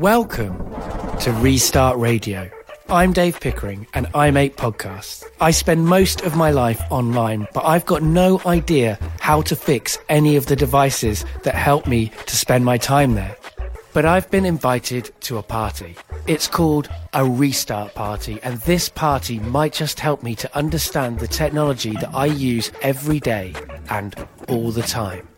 Welcome to Restart Radio. I'm Dave Pickering and I make podcasts. I spend most of my life online, but I've got no idea how to fix any of the devices that help me to spend my time there. But I've been invited to a party. It's called a restart party, and this party might just help me to understand the technology that I use every day and all the time.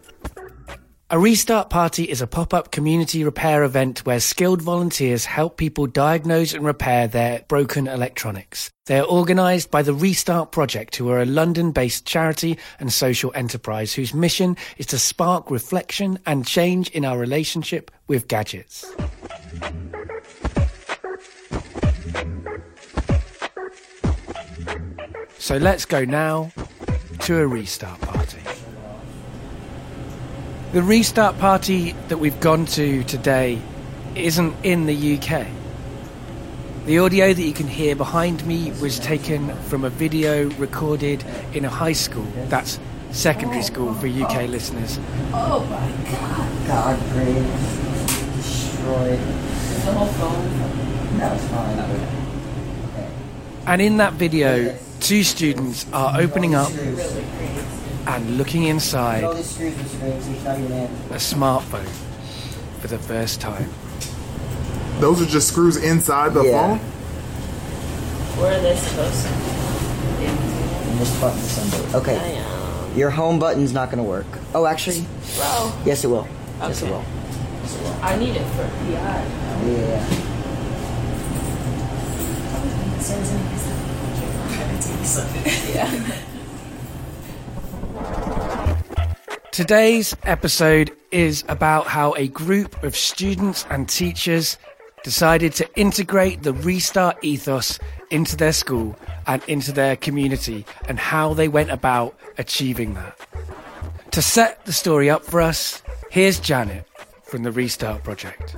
A restart party is a pop-up community repair event where skilled volunteers help people diagnose and repair their broken electronics. They are organised by the Restart Project, who are a London-based charity and social enterprise whose mission is to spark reflection and change in our relationship with gadgets. So let's go now to a restart party. The restart party that we've gone to today isn't in the UK. The audio that you can hear behind me was taken from a video recorded in a high school. That's secondary school for UK listeners. Oh my god. God grave destroyed. The whole phone. That's fine. Okay. And in that video, two students are opening up Screws. Really crazy. And looking inside these screws and springs, he's not even in. a smartphone for the first time. Those are just screws inside the Yeah. phone? Where are they supposed to be? And this button's under. I Okay. am. Your home button's not gonna work. Oh, actually, Bro, yes, it will. Yes, it Okay. will. Yes, it will. I need it for PI. Yeah. Yeah. Today's episode is about how a group of students and teachers decided to integrate the restart ethos into their school and into their community and how they went about achieving that. To set the story up for us, here's Janet from the Restart Project.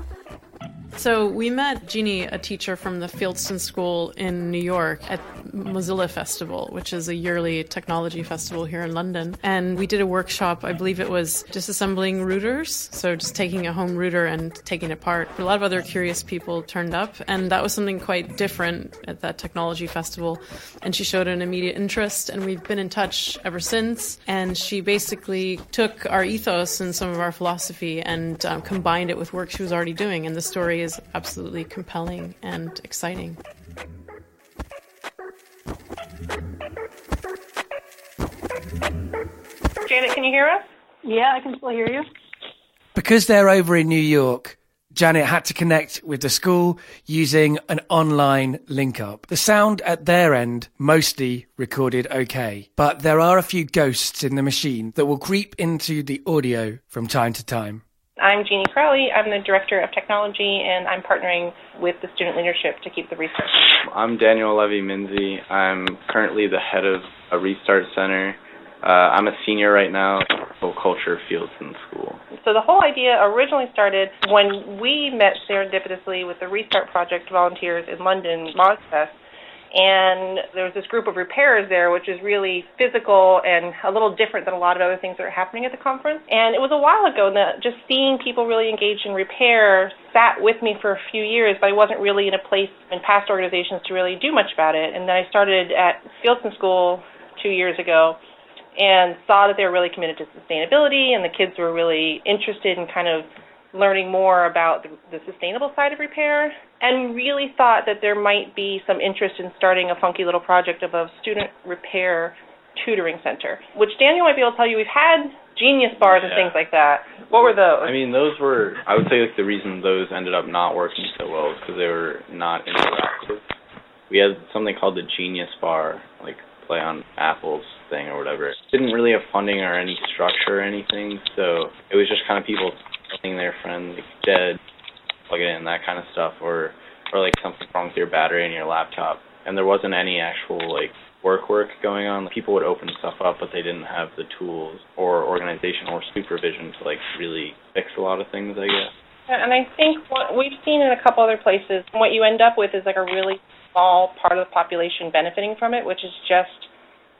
So we met Jeannie, a teacher from the Fieldston School in New York, at Mozilla Festival, which is a yearly technology festival here in London. And we did a workshop. I believe it was disassembling routers, so just taking a home router and taking it apart. A lot of other curious people turned up, and that was something quite different at that technology festival. And she showed an immediate interest, and we've been in touch ever since. And she basically took our ethos and some of our philosophy and um, combined it with work she was already doing. And the story is absolutely compelling and exciting. Janet, can you hear us? Yeah, I can still hear you. Because they're over in New York, Janet had to connect with the school using an online link up. The sound at their end mostly recorded okay, but there are a few ghosts in the machine that will creep into the audio from time to time. I'm Jeannie Crowley. I'm the Director of Technology, and I'm partnering with the student leadership to keep the restart. I'm Daniel Levy Minzy. I'm currently the head of a restart center. Uh, I'm a senior right now Culture Fields in school. So the whole idea originally started when we met serendipitously with the Restart Project volunteers in London, Mozfest, and there was this group of repairers there, which is really physical and a little different than a lot of other things that are happening at the conference. And it was a while ago that just seeing people really engaged in repair sat with me for a few years, but I wasn't really in a place in past organizations to really do much about it. And then I started at Fieldston School two years ago and saw that they were really committed to sustainability and the kids were really interested in kind of learning more about the, the sustainable side of repair and really thought that there might be some interest in starting a funky little project of a student repair tutoring center, which Daniel might be able to tell you we've had genius bars and things like that. What were those? I mean, those were, I would say, like the reason those ended up not working so well is because they were not interactive. We had something called the Genius Bar, like play on Apple's thing or whatever. It Didn't really have funding or any structure or anything, so it was just kind of people telling their friends like, dead, plug it in, that kind of stuff, or or like something wrong with your battery in your laptop. And there wasn't any actual like work work going on. People would open stuff up, but they didn't have the tools or organization or supervision to like really fix a lot of things. I guess. And I think what we've seen in a couple other places, what you end up with is like a really small part of the population benefiting from it, which is just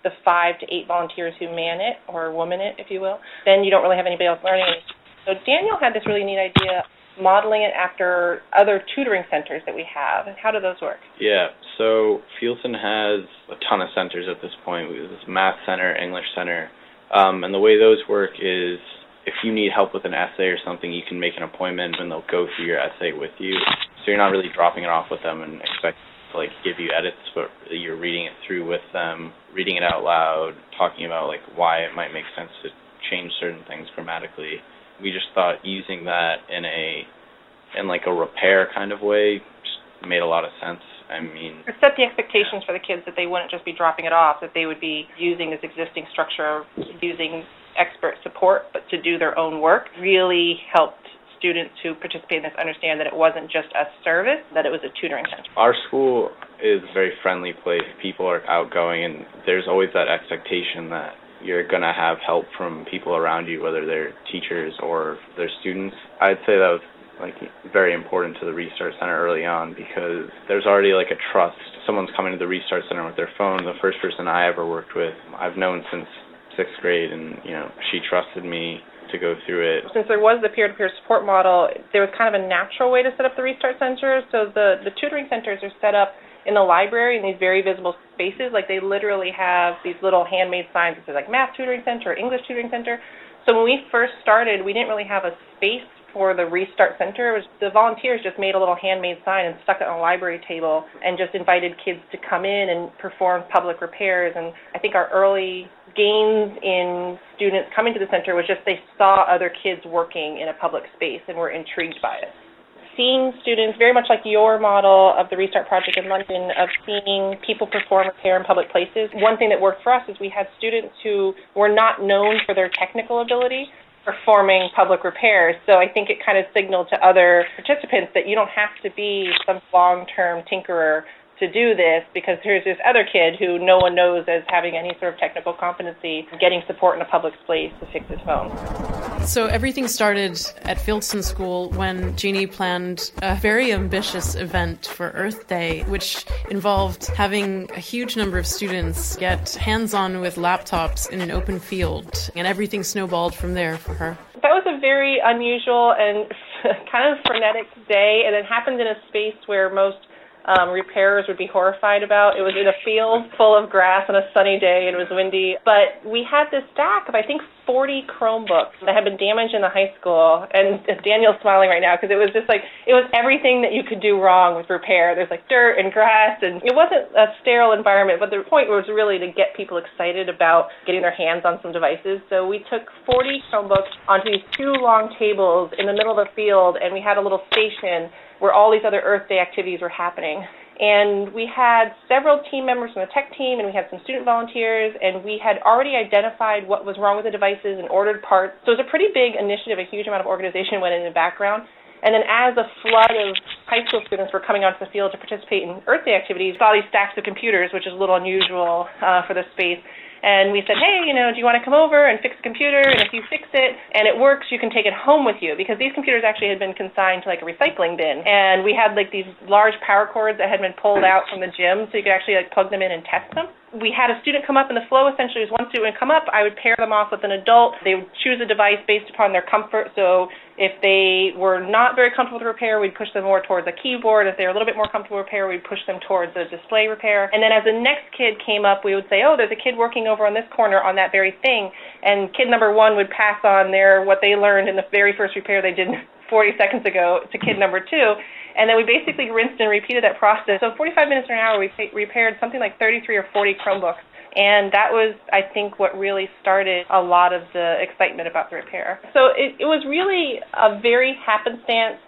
the five to eight volunteers who man it or woman it, if you will. Then you don't really have anybody else learning. So Daniel had this really neat idea modeling it after other tutoring centers that we have. And how do those work? Yeah, so Fieldston has a ton of centers at this point. We have this math center, English center, um, and the way those work is if you need help with an essay or something, you can make an appointment and they'll go through your essay with you. So you're not really dropping it off with them and expect to like give you edits, but you're reading it through with them, reading it out loud, talking about like why it might make sense to change certain things grammatically. We just thought using that in a in like a repair kind of way just made a lot of sense. I mean, Or set the expectations for the kids that they wouldn't just be dropping it off, that they would be using this existing structure, using expert support, but to do their own work really helped students who participate in this understand that it wasn't just a service, that it was a tutoring center. our school is a very friendly place. People are outgoing, and there's always that expectation that you're gonna have help from people around you, whether they're teachers or they're students. I'd say that was like very important to the Restart Center early on because there's already like a trust. Someone's coming to the Restart Center with their phone. The first person I ever worked with, I've known since sixth grade, and you know she trusted me to go through it. Since there was the peer-to-peer support model, there was kind of a natural way to set up the Restart Center. So the, the tutoring centers are set up in the library in these very visible spaces. Like they literally have these little handmade signs that say like Math Tutoring Center or English Tutoring Center. So when we first started, we didn't really have a space for the Restart Center. Was the volunteers just made a little handmade sign and stuck it on a library table and just invited kids to come in and perform public repairs. And I think our early gains in students coming to the center was just they saw other kids working in a public space and were intrigued by it. Seeing students, very much like your model of the Restart Project in London, of seeing people perform repair in public places, one thing that worked for us is we had students who were not known for their technical ability performing public repairs. So I think it kind of signaled to other participants that you don't have to be some long-term tinkerer to do this because here's this other kid who no one knows as having any sort of technical competency getting support in a public space to fix his phone. So everything started at Fieldston School when Jeannie planned a very ambitious event for Earth Day, which involved having a huge number of students get hands-on with laptops in an open field, and everything snowballed from there for her. That was a very unusual and kind of frenetic day, and it happened in a space where most um, repairers would be horrified about. It was in a field full of grass on a sunny day and it was windy. But we had this stack of, I think, 40 Chromebooks that had been damaged in the high school. And Daniel's smiling right now because it was just like, it was everything that you could do wrong with repair. There's like dirt and grass, and it wasn't a sterile environment, but the point was really to get people excited about getting their hands on some devices. So we took 40 Chromebooks onto these two long tables in the middle of the field, and we had a little station where all these other Earth Day activities were happening. And we had several team members from the tech team, and we had some student volunteers, and we had already identified what was wrong with the devices and ordered parts. So it was a pretty big initiative, a huge amount of organization went in the background. And then as a flood of high school students were coming onto the field to participate in Earth Day activities, saw these stacks of computers, which is a little unusual uh, for this space. And we said, hey, you know, do you want to come over and fix the computer? And if you fix it and it works, you can take it home with you because these computers actually had been consigned to like a recycling bin. And we had like these large power cords that had been pulled out from the gym so you could actually like plug them in and test them. We had a student come up, and the flow essentially was one student would come up, I would pair them off with an adult. They would choose a device based upon their comfort. So if they were not very comfortable with repair, we'd push them more towards a keyboard. If they were a little bit more comfortable with repair, we'd push them towards the display repair. And then as the next kid came up, we would say, oh, there's a kid working over on this corner on that very thing. And kid number one would pass on their what they learned in the very first repair they did 40 seconds ago to kid number two. And then we basically rinsed and repeated that process. So 45 minutes or an hour, we pa- repaired something like 33 or 40 Chromebooks. And that was, I think, what really started a lot of the excitement about the repair. So it, it was really a very happenstance,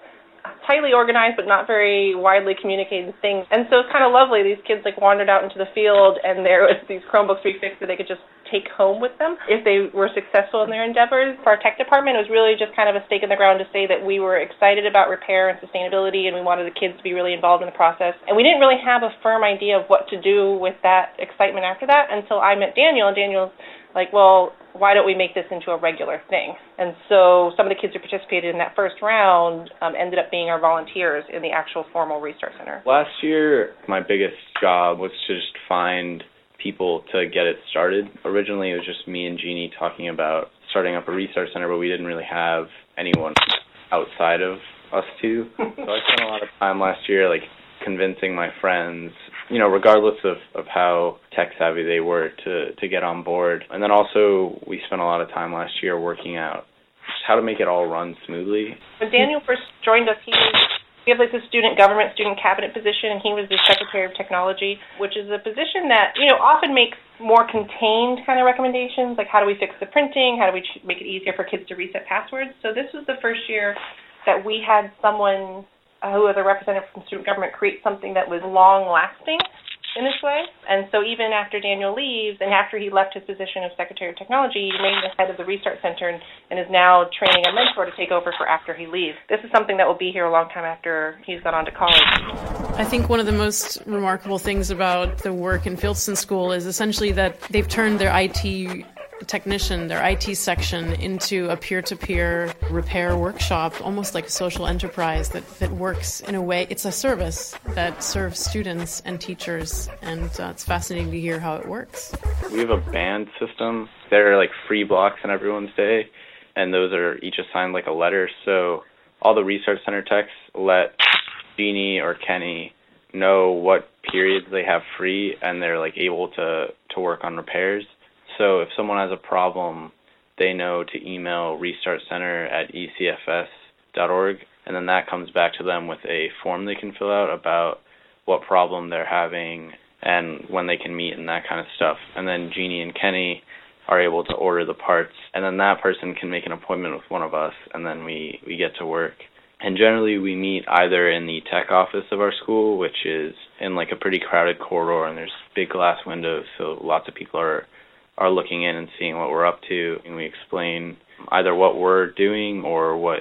tightly organized but not very widely communicated thing. And so it's kind of lovely. These kids like wandered out into the field, and there was these Chromebooks refixed that they could just take home with them if they were successful in their endeavors. For our tech department, it was really just kind of a stake in the ground to say that we were excited about repair and sustainability, and we wanted the kids to be really involved in the process. And we didn't really have a firm idea of what to do with that excitement after that until I met Daniel, and Daniel's like, well, why don't we make this into a regular thing? And so some of the kids who participated in that first round um, ended up being our volunteers in the actual formal Restart Center. Last year, my biggest job was to just find people to get it started. Originally, it was just me and Jeannie talking about starting up a Restart Center, but we didn't really have anyone outside of us two. so I spent a lot of time last year like convincing my friends, you know, regardless of, of how tech savvy they were to, to get on board. And then also we spent a lot of time last year working out how to make it all run smoothly. When Daniel first joined us, he was we have like the student government, student cabinet position, and he was the secretary of technology, which is a position that you know often makes more contained kind of recommendations, like how do we fix the printing, how do we make it easier for kids to reset passwords. So this was the first year that we had someone Uh, who was a representative from student government create something that was long lasting in this way. And so even after Daniel leaves and after he left his position of Secretary of Technology, he remained the head of the Restart Center and, and is now training a mentor to take over for after he leaves. This is something that will be here a long time after he's gone on to college. I think one of the most remarkable things about the work in Fieldston School is essentially that they've turned their IT technician, their IT section, into a peer to peer repair workshop, almost like a social enterprise that, that works in a way. It's a service that serves students and teachers, and uh, it's fascinating to hear how it works. We have a band system. There are like free blocks in everyone's day, and those are each assigned like a letter. So all the research center techs let Jeannie or Kenny know what periods they have free and they're like able to to work on repairs so if someone has a problem, they know to email restartcenter at ecfs.org, and then that comes back to them with a form they can fill out about what problem they're having and when they can meet and that kind of stuff. And then Jeannie and Kenny are able to order the parts, and then that person can make an appointment with one of us, and then we, we get to work. And generally, we meet either in the tech office of our school, which is in like a pretty crowded corridor, and there's big glass windows, so lots of people are are looking in and seeing what we're up to, and we explain either what we're doing or what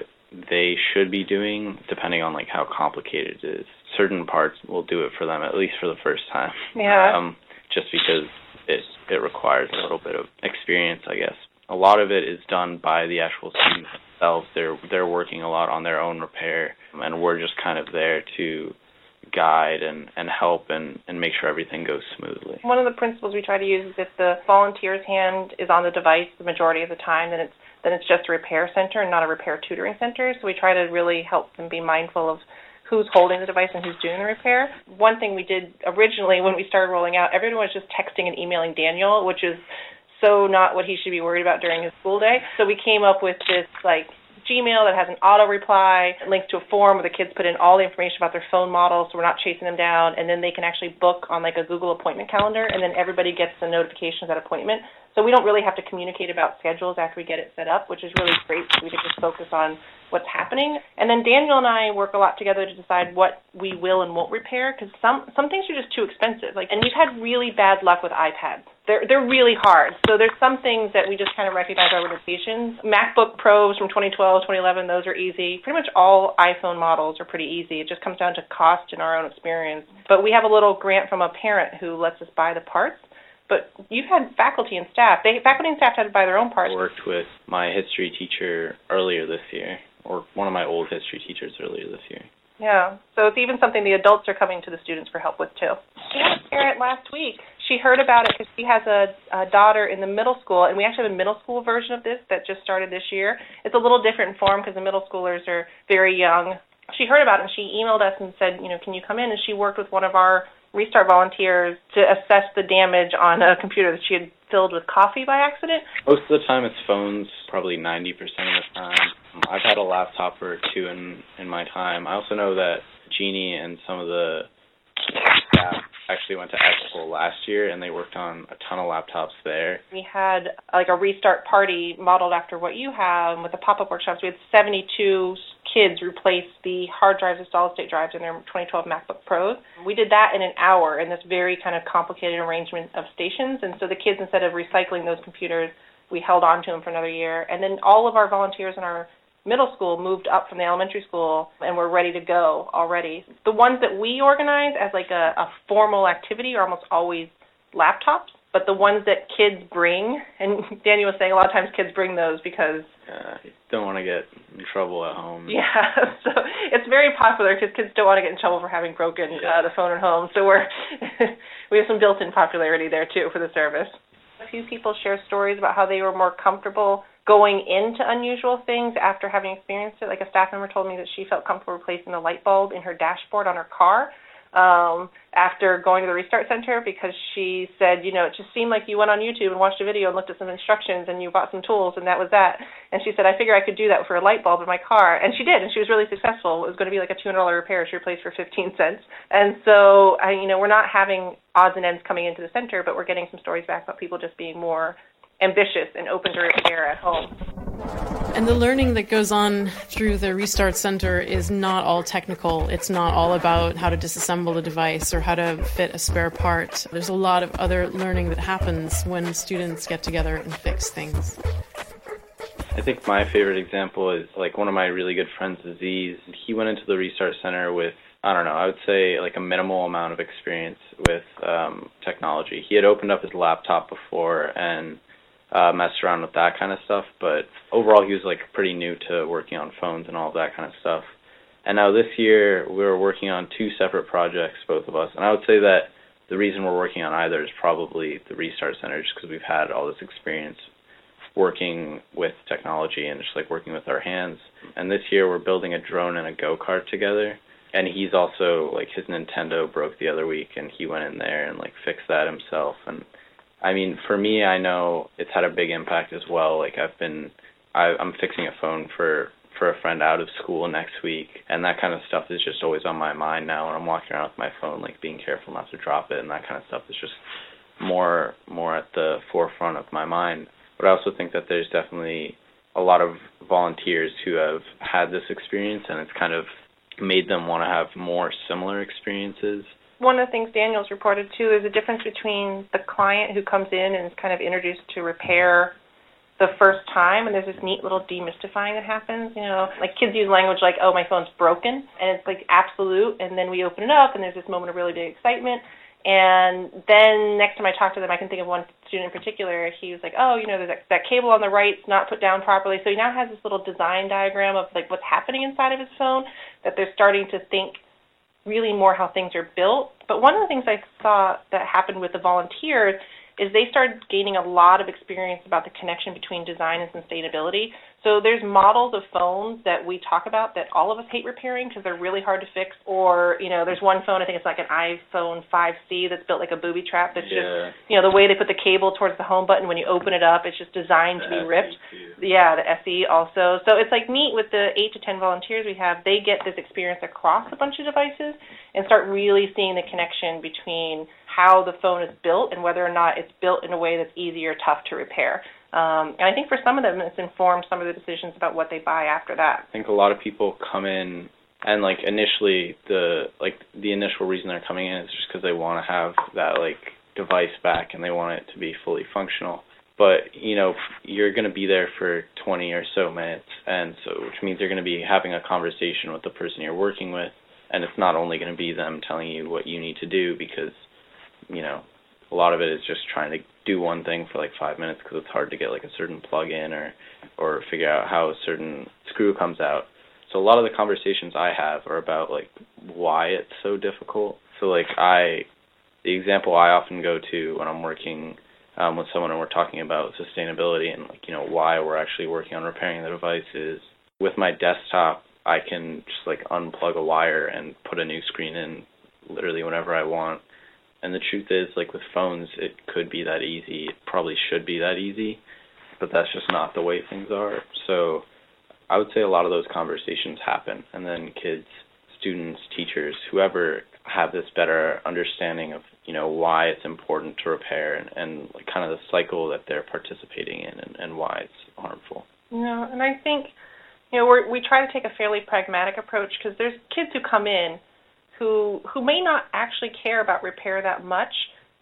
they should be doing, depending on like how complicated it is. Certain parts will do it for them at least for the first time. Yeah. Um, just because it it requires a little bit of experience, I guess. A lot of it is done by the actual students themselves. They're they're working a lot on their own repair, and we're just kind of there to guide and, and help and, and make sure everything goes smoothly. One of the principles we try to use is if the volunteer's hand is on the device the majority of the time, then it's then it's just a repair center and not a repair tutoring center. So we try to really help them be mindful of who's holding the device and who's doing the repair. One thing we did originally when we started rolling out, everyone was just texting and emailing Daniel, which is so not what he should be worried about during his school day. So we came up with this like Gmail that has an auto reply, links to a form where the kids put in all the information about their phone model so we're not chasing them down, and then they can actually book on like a Google appointment calendar, and then everybody gets the notification of that appointment. So we don't really have to communicate about schedules after we get it set up, which is really great. So we can just focus on what's happening. And then Daniel and I work a lot together to decide what we will and won't repair because some some things are just too expensive. Like, and we've had really bad luck with iPads. They're they're really hard. So there's some things that we just kind of recognize our limitations. MacBook Pros from 2012, 2011, those are easy. Pretty much all iPhone models are pretty easy. It just comes down to cost and our own experience. But we have a little grant from a parent who lets us buy the parts but you've had faculty and staff. They faculty and staff had to buy their own parts. I worked with my history teacher earlier this year, or one of my old history teachers earlier this year. Yeah, so it's even something the adults are coming to the students for help with too. We had a parent last week. She heard about it because she has a, a daughter in the middle school, and we actually have a middle school version of this that just started this year. It's a little different in form because the middle schoolers are very young. She heard about it and she emailed us and said, you know, can you come in? And she worked with one of our Restart volunteers to assess the damage on a computer that she had filled with coffee by accident? Most of the time, it's phones. Probably ninety percent of the time. I've had a laptop or two in in my time. I also know that Jeannie and some of the staff actually went to school last year and they worked on a ton of laptops there. We had like a restart party modeled after what you have with the pop-up workshops. We had 72 kids replace the hard drives and solid state drives in their 2012 MacBook Pros. We did that in an hour in this very kind of complicated arrangement of stations and so the kids instead of recycling those computers we held on to them for another year and then all of our volunteers in our middle school moved up from the elementary school and were ready to go already. The ones that we organize as like a, a formal activity are almost always laptops, but the ones that kids bring, and Danny was saying a lot of times kids bring those because uh, don't want to get in trouble at home. Yeah, so it's very popular because kids don't want to get in trouble for having broken uh, the phone at home. So we're we have some built-in popularity there too for the service. A few people share stories about how they were more comfortable going into unusual things after having experienced it. Like a staff member told me that she felt comfortable replacing the light bulb in her dashboard on her car um, after going to the Restart Center because she said, you know, it just seemed like you went on YouTube and watched a video and looked at some instructions and you bought some tools and that was that. And she said, I figure I could do that for a light bulb in my car. And she did, and she was really successful. It was going to be like a $200 repair she replaced for 15 cents. And so, I, you know, we're not having odds and ends coming into the center, but we're getting some stories back about people just being more ambitious and open to repair at home. And the learning that goes on through the Restart Center is not all technical. It's not all about how to disassemble a device or how to fit a spare part. There's a lot of other learning that happens when students get together and fix things. I think my favorite example is like one of my really good friends, Aziz. He went into the Restart Center with I don't know, I would say like a minimal amount of experience with um, technology. He had opened up his laptop before and uh, messed around with that kind of stuff. But overall, he was like pretty new to working on phones and all that kind of stuff. And now this year, we were working on two separate projects, both of us. And I would say that the reason we're working on either is probably the Restart Center, just because we've had all this experience working with technology and just like working with our hands. And this year, we're building a drone and a go kart together. And he's also like his Nintendo broke the other week, and he went in there and like fixed that himself. And I mean, for me, I know it's had a big impact as well. Like I've been, I, I'm fixing a phone for for a friend out of school next week, and that kind of stuff is just always on my mind now. When I'm walking around with my phone, like being careful not to drop it, and that kind of stuff is just more more at the forefront of my mind. But I also think that there's definitely a lot of volunteers who have had this experience, and it's kind of made them want to have more similar experiences one of the things Daniel's reported too is a difference between the client who comes in and is kind of introduced to repair the first time and there's this neat little demystifying that happens you know? Like kids use language like oh my phone's broken and it's like absolute and then we open it up and there's this moment of really big excitement. And then next time I talk to them I can think of one student in particular he was like oh you know there's that, that cable on the right's not put down properly. So he now has this little design diagram of like what's happening inside of his phone that they're starting to think really more how things are built. But one of the things I saw that happened with the volunteers is they started gaining a lot of experience about the connection between design and sustainability. So there's models of phones that we talk about that all of us hate repairing because they're really hard to fix. Or you know, there's one phone I think it's like an iPhone 5C that's built like a booby trap. That's yeah. just you know the way they put the cable towards the home button when you open it up, it's just designed the to be SE ripped. too. Yeah, the SE also. So it's like neat with the eight to ten volunteers we have. They get this experience across a bunch of devices and start really seeing the connection between how the phone is built and whether or not it's built in a way that's easy or tough to repair. Um, and I think for some of them, it's informed some of the decisions about what they buy after that. I think a lot of people come in and like initially the like the initial reason they're coming in is just because they want to have that like device back and they want it to be fully functional. But you know you're going to be there for 20 or so minutes, and so which means you're going to be having a conversation with the person you're working with, and it's not only going to be them telling you what you need to do because you know a lot of it is just trying to do one thing for like five minutes because it's hard to get like a certain plug in or or figure out how a certain screw comes out. So a lot of the conversations I have are about like why it's so difficult. So like I, the example I often go to when I'm working um, with someone and we're talking about sustainability and like you know why we're actually working on repairing the device is with my desktop I can just like unplug a wire and put a new screen in literally whenever I want and the truth is, like with phones, it could be that easy. It probably should be that easy, but that's just not the way things are. So I would say a lot of those conversations happen, and then kids, students, teachers, whoever have this better understanding of you know why it's important to repair and, and like kind of the cycle that they're participating in and, and why it's harmful. Yeah, and I think you know we we try to take a fairly pragmatic approach because there's kids who come in who who may not actually care about repair that much,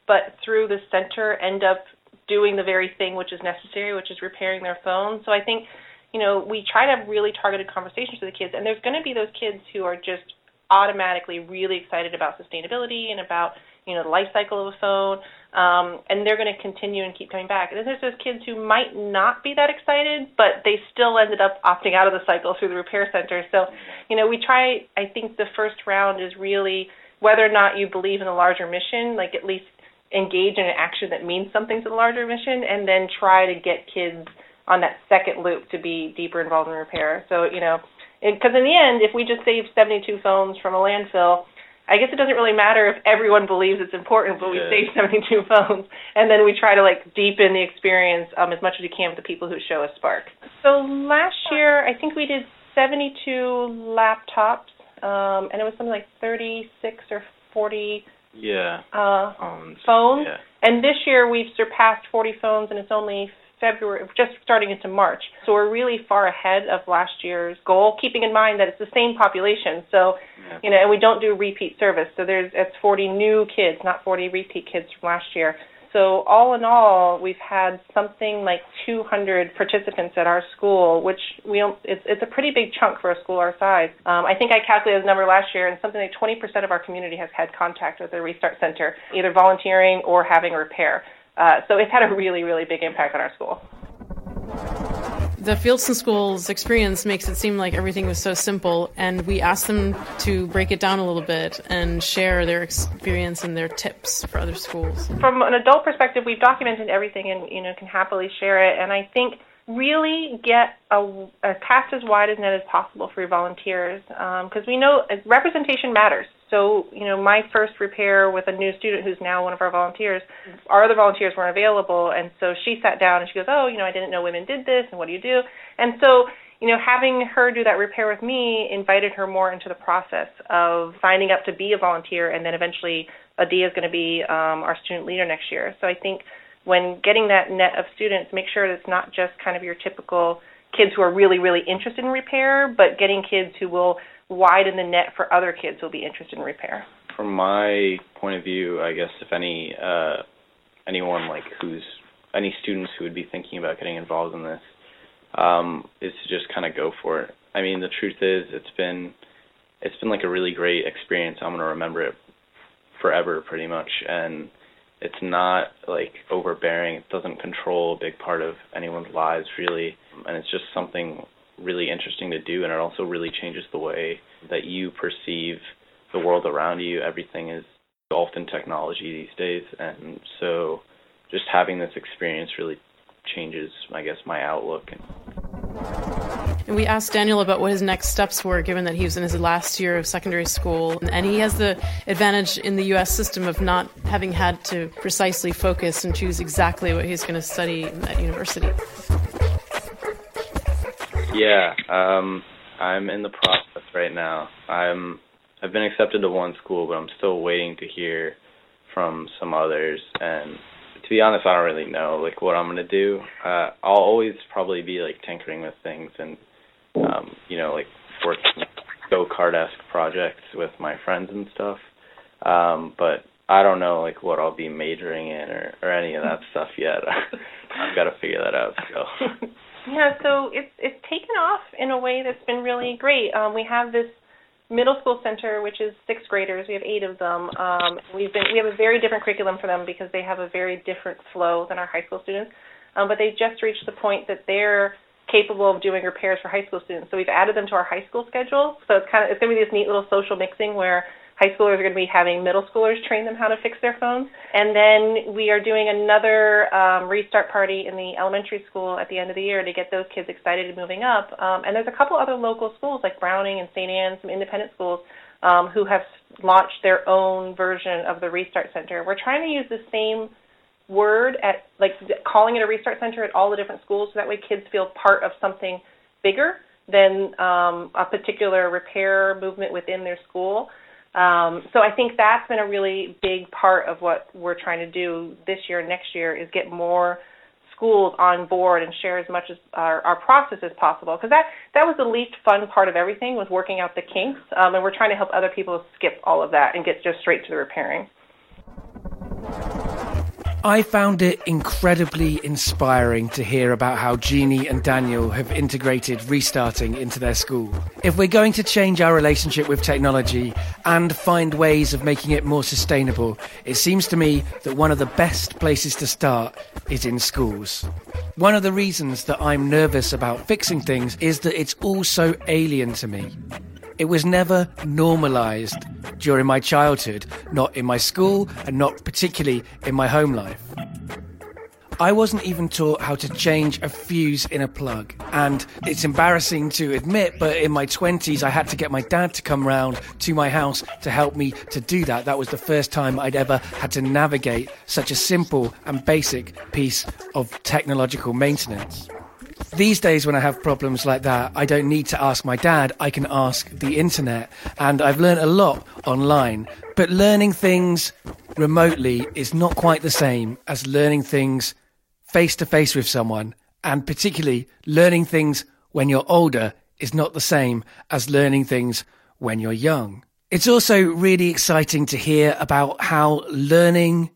but through the center end up doing the very thing which is necessary, which is repairing their phone. So I think, you know, we try to have really targeted conversations with the kids, and there's going to be those kids who are just automatically really excited about sustainability and about you know the life cycle of a phone, um, and they're going to continue and keep coming back. And then there's those kids who might not be that excited, but they still ended up opting out of the cycle through the repair center. So, you know, we try. I think the first round is really whether or not you believe in the larger mission, like at least engage in an action that means something to the larger mission, and then try to get kids on that second loop to be deeper involved in repair. So you know, because in the end, if we just save 72 phones from a landfill, I guess it doesn't really matter if everyone believes it's important, but we Yeah. save 72 phones, and then we try to like deepen the experience um, as much as we can with the people who show us Spark. So last year, I think we did 72 laptops, um, and it was something like 36 or 40 Yeah. uh, Um, phones. Yeah. And this year we've surpassed 40 phones, and it's only February, just starting into March. So we're really far ahead of last year's goal, keeping in mind that it's the same population. So, Yeah. you know, and we don't do repeat service. So there's it's 40 new kids, not 40 repeat kids from last year. So all in all, we've had something like 200 participants at our school, which we don't, it's it's a pretty big chunk for a school our size. Um, I think I calculated the number last year, and something like 20% of our community has had contact with the Restart Center, either volunteering or having a repair. Uh, so it's had a really really big impact on our school. The Fieldston School's experience makes it seem like everything was so simple, and we asked them to break it down a little bit and share their experience and their tips for other schools. from an adult perspective, we've documented everything and you know can happily share it. And I think really get a, a cast as wide as net as possible for your volunteers because we know uh, representation matters. So you know, my first repair with a new student who's now one of our volunteers, our other volunteers weren't available, and so she sat down and she goes, "Oh, you know, I didn't know women did this, and what do you do?" And so you know, having her do that repair with me invited her more into the process of signing up to be a volunteer, and then eventually Adia is going to be um, our student leader next year. So I think when getting that net of students, make sure that it's not just kind of your typical kids who are really, really interested in repair, but getting kids who will widen the net for other kids who will be interested in repair. From my point of view, I guess if any uh, anyone like who's any students who would be thinking about getting involved in this um, is to just kind of go for it. I mean, the truth is, it's been it's been like a really great experience. I'm gonna remember it forever, pretty much, and it's not like overbearing. It doesn't control a big part of anyone's lives, really, and it's just something really interesting to do, and it also really changes the way that you perceive the world around you. Everything is engulfed in technology these days, and so just having this experience really changes, I guess, my outlook. And And we asked Daniel about what his next steps were, given that he was in his last year of secondary school. And he has the advantage in the US system of not having had to precisely focus and choose exactly what he's going to study at university. Yeah, um, I'm in the process right now. I'm I've been accepted to one school, but I'm still waiting to hear from some others. And to be honest, I don't really know like what I'm gonna do. Uh, I'll always probably be like tinkering with things and um, you know like working go kart esque projects with my friends and stuff. Um, but I don't know like what I'll be majoring in or, or any of that stuff yet. I've got to figure that out still. Yeah, so it's it's taken off in a way that's been really great. Um, we have this middle school center, which is sixth graders. We have eight of them. Um, we've been we have a very different curriculum for them because they have a very different flow than our high school students. Um, but they've just reached the point that they're capable of doing repairs for high school students. So we've added them to our high school schedule. So it's kind of it's going to be this neat little social mixing where high schoolers are going to be having middle schoolers train them how to fix their phones. And then we are doing another um, restart party in the elementary school at the end of the year to get those kids excited moving up. Um, and there's a couple other local schools like Browning and St. Anne's, some independent schools, um, who have launched their own version of the Restart Center. We're trying to use the same word at like calling it a restart center at all the different schools so that way kids feel part of something bigger than um, a particular repair movement within their school. Um, so I think that's been a really big part of what we're trying to do this year and next year is get more schools on board and share as much as our, our process as possible because that that was the least fun part of everything was working out the kinks um, and we're trying to help other people skip all of that and get just straight to the repairing. I found it incredibly inspiring to hear about how Jeannie and Daniel have integrated restarting into their school. If we're going to change our relationship with technology and find ways of making it more sustainable, it seems to me that one of the best places to start is in schools. One of the reasons that I'm nervous about fixing things is that it's all so alien to me. It was never normalized during my childhood, not in my school and not particularly in my home life. I wasn't even taught how to change a fuse in a plug. And it's embarrassing to admit, but in my 20s, I had to get my dad to come round to my house to help me to do that. That was the first time I'd ever had to navigate such a simple and basic piece of technological maintenance. These days, when I have problems like that, I don't need to ask my dad, I can ask the internet. And I've learned a lot online. But learning things remotely is not quite the same as learning things face to face with someone. And particularly, learning things when you're older is not the same as learning things when you're young. It's also really exciting to hear about how learning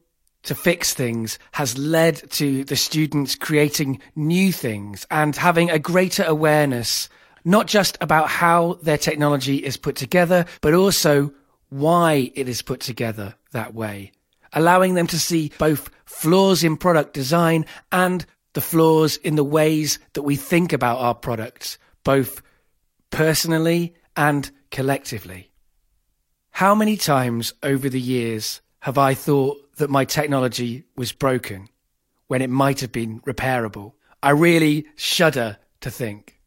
to fix things has led to the students creating new things and having a greater awareness, not just about how their technology is put together, but also why it is put together that way, allowing them to see both flaws in product design and the flaws in the ways that we think about our products, both personally and collectively. How many times over the years have I thought that my technology was broken when it might have been repairable. I really shudder to think.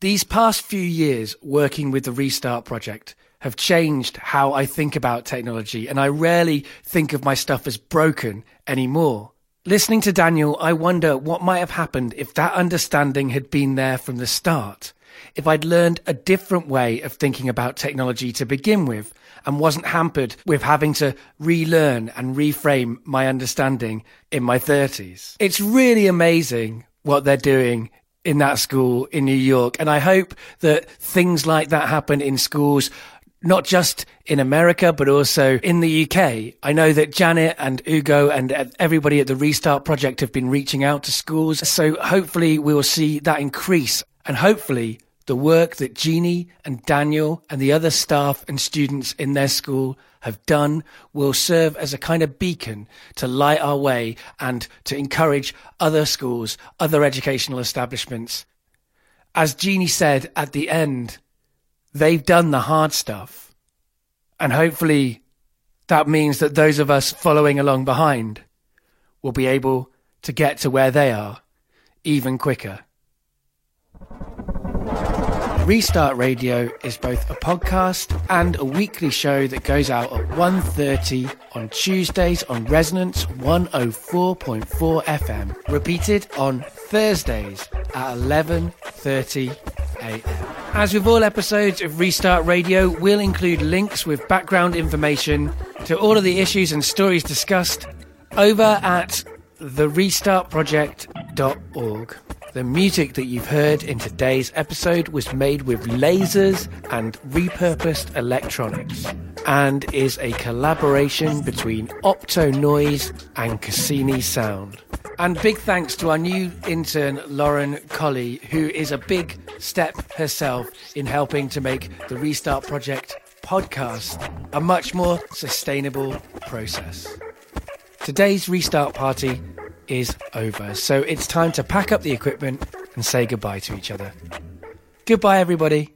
These past few years working with the Restart project have changed how I think about technology, and I rarely think of my stuff as broken anymore. Listening to Daniel, I wonder what might have happened if that understanding had been there from the start. If I'd learned a different way of thinking about technology to begin with, and wasn't hampered with having to relearn and reframe my understanding in my 30s. It's really amazing what they're doing in that school in New York. And I hope that things like that happen in schools not just in America, but also in the UK. I know that Janet and Ugo and everybody at the Restart Project have been reaching out to schools. So hopefully we will see that increase and hopefully the work that Jeannie and Daniel and the other staff and students in their school have done will serve as a kind of beacon to light our way and to encourage other schools, other educational establishments. As Jeannie said at the end, they've done the hard stuff. And hopefully that means that those of us following along behind will be able to get to where they are even quicker. Restart Radio is both a podcast and a weekly show that goes out at 1.30 on Tuesdays on Resonance 104.4 FM, repeated on Thursdays at 11.30 a.m. As with all episodes of Restart Radio, we'll include links with background information to all of the issues and stories discussed over at therestartproject.org. The music that you've heard in today's episode was made with lasers and repurposed electronics and is a collaboration between Opto Noise and Cassini Sound. And big thanks to our new intern, Lauren Colley, who is a big step herself in helping to make the Restart Project podcast a much more sustainable process. Today's restart party is over. So it's time to pack up the equipment and say goodbye to each other. Goodbye, everybody.